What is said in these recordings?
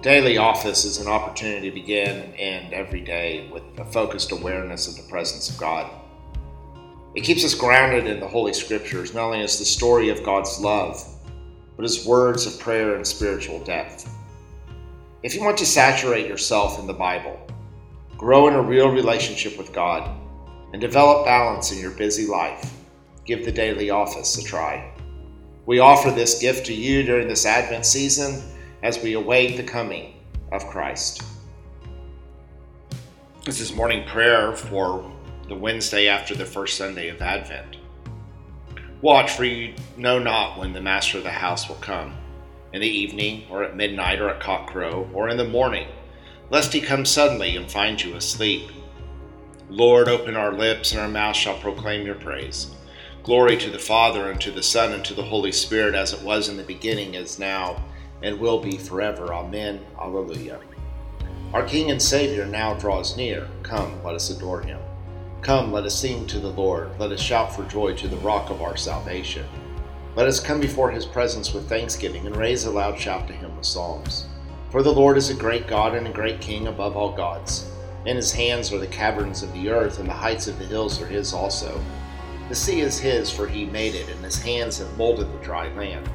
The daily office is an opportunity to begin and end every day with a focused awareness of the presence of God. It keeps us grounded in the Holy Scriptures, not only as the story of God's love, but as words of prayer and spiritual depth. If you want to saturate yourself in the Bible, grow in a real relationship with God, and develop balance in your busy life, give the daily office a try. We offer this gift to you during this Advent season as we await the coming of Christ. This is morning prayer for the Wednesday after the first Sunday of Advent. Watch, for you know not when the master of the house will come, in the evening, or at midnight, or at cockcrow, or in the morning, lest he come suddenly and find you asleep. Lord, open our lips, and our mouth shall proclaim your praise. Glory to the Father, and to the Son, and to the Holy Spirit, as it was in the beginning, is now, and will be forever. Amen. Alleluia. Our King and Savior now draws near. Come, let us adore him. Come, let us sing to the Lord. Let us shout for joy to the rock of our salvation. Let us come before his presence with thanksgiving and raise a loud shout to him with psalms. For the Lord is a great God and a great King above all gods. In his hands are the caverns of the earth, and the heights of the hills are his also. The sea is his, for he made it, and his hands have molded the dry land.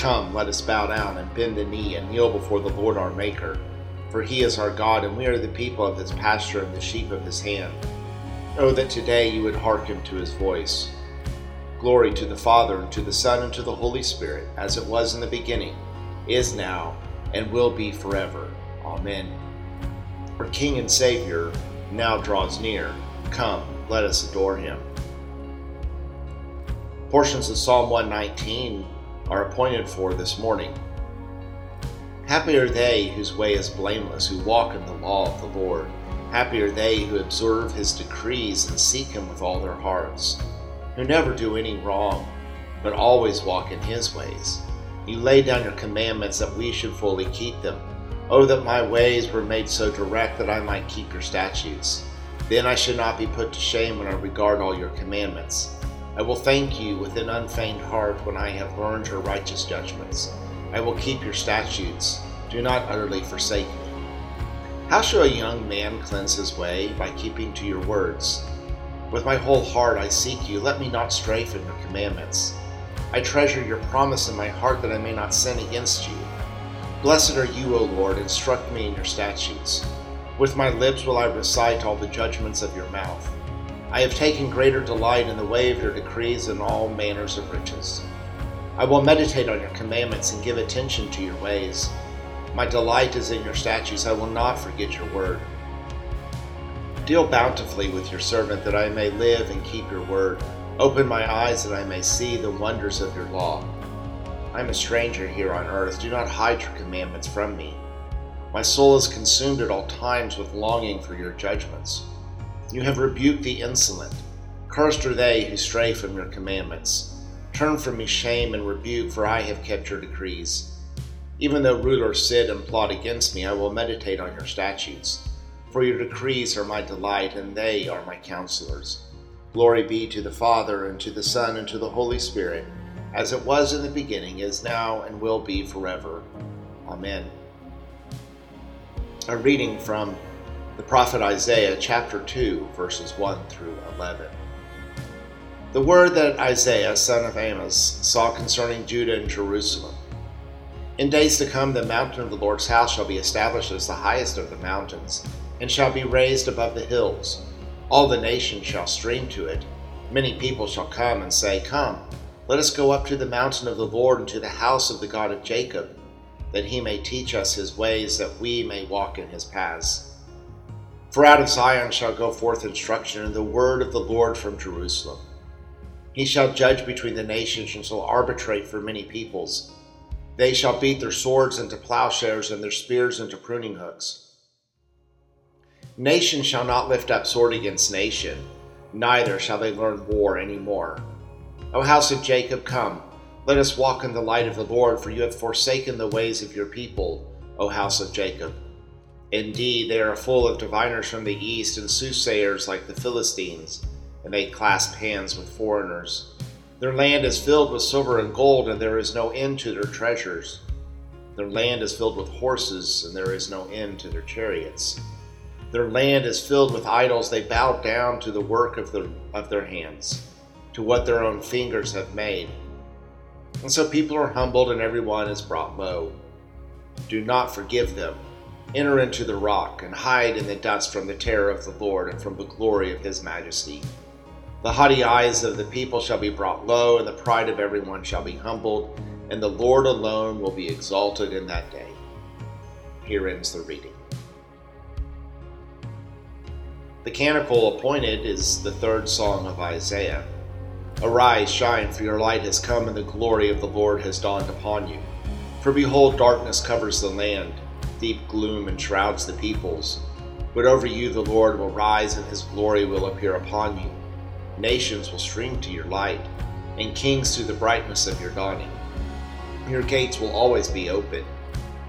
Come, let us bow down and bend the knee and kneel before the Lord our Maker. For he is our God, and we are the people of his pasture and the sheep of his hand. Oh, that today you would hearken to his voice. Glory to the Father, and to the Son, and to the Holy Spirit, as it was in the beginning, is now, and will be forever. Amen. Our King and Savior now draws near. Come, let us adore him. Portions of Psalm 119 are appointed for this morning. Happy are they whose way is blameless, who walk in the law of the Lord. Happy are they who observe his decrees and seek him with all their hearts, who never do any wrong, but always walk in his ways. You lay down your commandments that we should fully keep them. Oh, that my ways were made so direct that I might keep your statutes. Then I should not be put to shame when I regard all your commandments. I will thank you with an unfeigned heart when I have learned your righteous judgments. I will keep your statutes. Do not utterly forsake me. How shall a young man cleanse his way? By keeping to your words. With my whole heart I seek you. Let me not stray from your commandments. I treasure your promise in my heart that I may not sin against you. Blessed are you, O Lord, instruct me in your statutes. With my lips will I recite all the judgments of your mouth. I have taken greater delight in the way of your decrees than all manners of riches. I will meditate on your commandments and give attention to your ways. My delight is in your statutes. I will not forget your word. Deal bountifully with your servant that I may live and keep your word. Open my eyes that I may see the wonders of your law. I am a stranger here on earth. Do not hide your commandments from me. My soul is consumed at all times with longing for your judgments. You have rebuked the insolent. Cursed are they who stray from your commandments. Turn from me shame and rebuke, for I have kept your decrees. Even though rulers sit and plot against me, I will meditate on your statutes. For your decrees are my delight, and they are my counselors. Glory be to the Father, and to the Son, and to the Holy Spirit, as it was in the beginning, is now, and will be forever. Amen. A reading from the prophet Isaiah, chapter 2, verses 1 through 11. The word that Isaiah, son of Amos, saw concerning Judah and Jerusalem. In days to come, the mountain of the Lord's house shall be established as the highest of the mountains, and shall be raised above the hills. All the nations shall stream to it. Many people shall come and say, Come, let us go up to the mountain of the Lord and to the house of the God of Jacob, that he may teach us his ways, that we may walk in his paths. For out of Zion shall go forth instruction, and the word of the Lord from Jerusalem. He shall judge between the nations, and shall arbitrate for many peoples. They shall beat their swords into plowshares, and their spears into pruning hooks. Nation shall not lift up sword against nation, neither shall they learn war any more. O house of Jacob, come, let us walk in the light of the Lord, for you have forsaken the ways of your people, O house of Jacob. Indeed, they are full of diviners from the east and soothsayers like the Philistines, and they clasp hands with foreigners. Their land is filled with silver and gold, and there is no end to their treasures. Their land is filled with horses, and there is no end to their chariots. Their land is filled with idols. They bow down to the work of, the, of their hands, to what their own fingers have made. And so people are humbled, and everyone is brought low. Do not forgive them. Enter into the rock and hide in the dust from the terror of the Lord and from the glory of his majesty. The haughty eyes of the people shall be brought low, and the pride of everyone shall be humbled, and the Lord alone will be exalted in that day. Here ends the reading. The canticle appointed is the third song of Isaiah. Arise, shine, for your light has come, and the glory of the Lord has dawned upon you. For behold, darkness covers the land, deep gloom enshrouds the peoples. But over you the Lord will rise, and his glory will appear upon you. Nations will stream to your light, and kings to the brightness of your dawning. Your gates will always be open,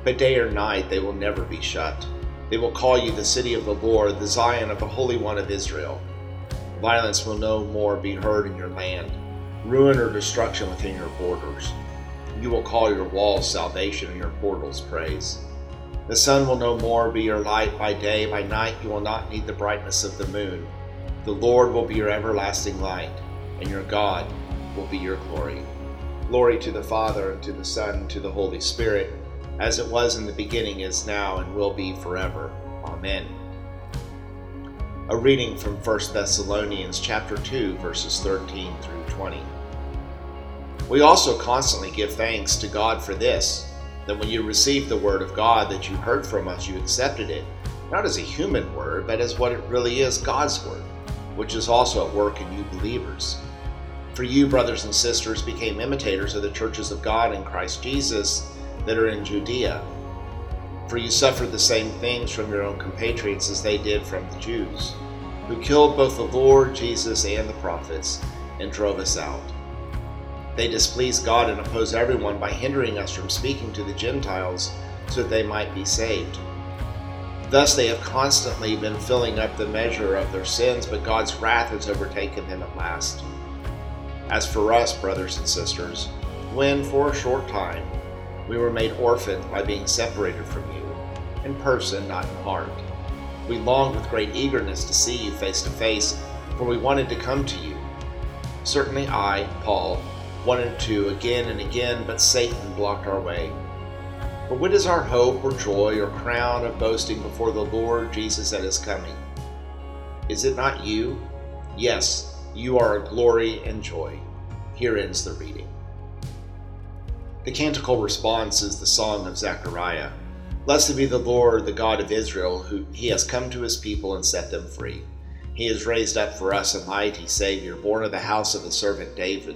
but day or night they will never be shut. They will call you the city of the Lord, the Zion of the Holy One of Israel. Violence will no more be heard in your land, ruin or destruction within your borders. You will call your walls salvation and your portals praise. The sun will no more be your light by day, by night you will not need the brightness of the moon. The Lord will be your everlasting light, and your God will be your glory. Glory to the Father, and to the Son, and to the Holy Spirit, as it was in the beginning, is now, and will be forever. Amen. A reading from 1 Thessalonians chapter 2, verses 13 through 20. We also constantly give thanks to God for this, that when you received the word of God that you heard from us, you accepted it, not as a human word, but as what it really is God's word which is also at work in you believers. For you, brothers and sisters, became imitators of the churches of God in Christ Jesus that are in Judea. For you suffered the same things from your own compatriots as they did from the Jews, who killed both the Lord Jesus and the prophets and drove us out. They displease God and oppose everyone by hindering us from speaking to the Gentiles so that they might be saved. Thus they have constantly been filling up the measure of their sins, but God's wrath has overtaken them at last. As for us, brothers and sisters, when for a short time we were made orphans by being separated from you, in person, not in heart, we longed with great eagerness to see you face to face, for we wanted to come to you. Certainly I, Paul, wanted to again and again, but Satan blocked our way. For what is our hope or joy or crown of boasting before the Lord Jesus at his coming? Is it not you? Yes, you are our glory and joy. Here ends the reading. The canticle response is the song of Zechariah. Blessed be the Lord, the God of Israel, who he has come to his people and set them free. He has raised up for us a mighty Savior, born of the house of the servant David.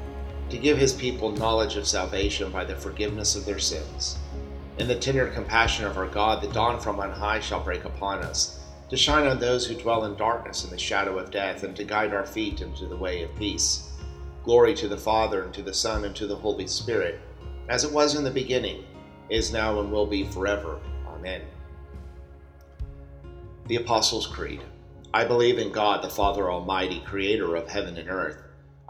to give his people knowledge of salvation by the forgiveness of their sins. In the tender compassion of our God, the dawn from on high shall break upon us, to shine on those who dwell in darkness and the shadow of death, and to guide our feet into the way of peace. Glory to the Father, and to the Son, and to the Holy Spirit, as it was in the beginning, is now, and will be forever. Amen. The Apostles' Creed. I believe in God, the Father Almighty, creator of heaven and earth.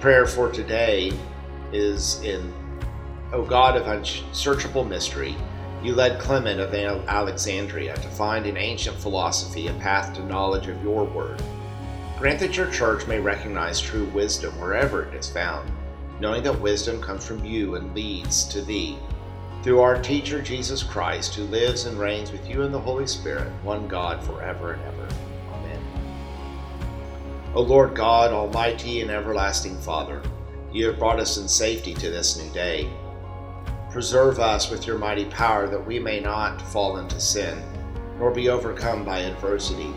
Prayer for today is in, O God of unsearchable mystery, you led Clement of Alexandria to find in ancient philosophy a path to knowledge of your word. Grant that your church may recognize true wisdom wherever it is found, knowing that wisdom comes from you and leads to thee through our teacher Jesus Christ, who lives and reigns with you in the Holy Spirit, one God forever and ever. O Lord God, Almighty and everlasting Father, you have brought us in safety to this new day. Preserve us with your mighty power that we may not fall into sin, nor be overcome by adversity.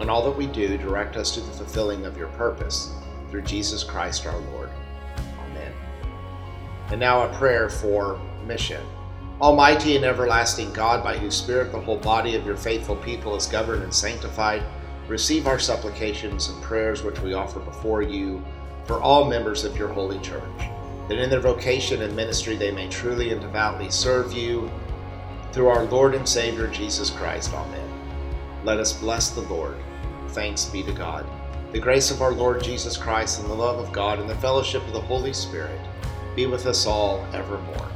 In all that we do, direct us to the fulfilling of your purpose, through Jesus Christ our Lord. Amen. And now a prayer for mission. Almighty and everlasting God, by whose Spirit the whole body of your faithful people is governed and sanctified, receive our supplications and prayers which we offer before you for all members of your holy church, that in their vocation and ministry they may truly and devoutly serve you through our Lord and Savior Jesus Christ. Amen. Let us bless the Lord. Thanks be to God. The grace of our Lord Jesus Christ and the love of God and the fellowship of the Holy Spirit be with us all evermore.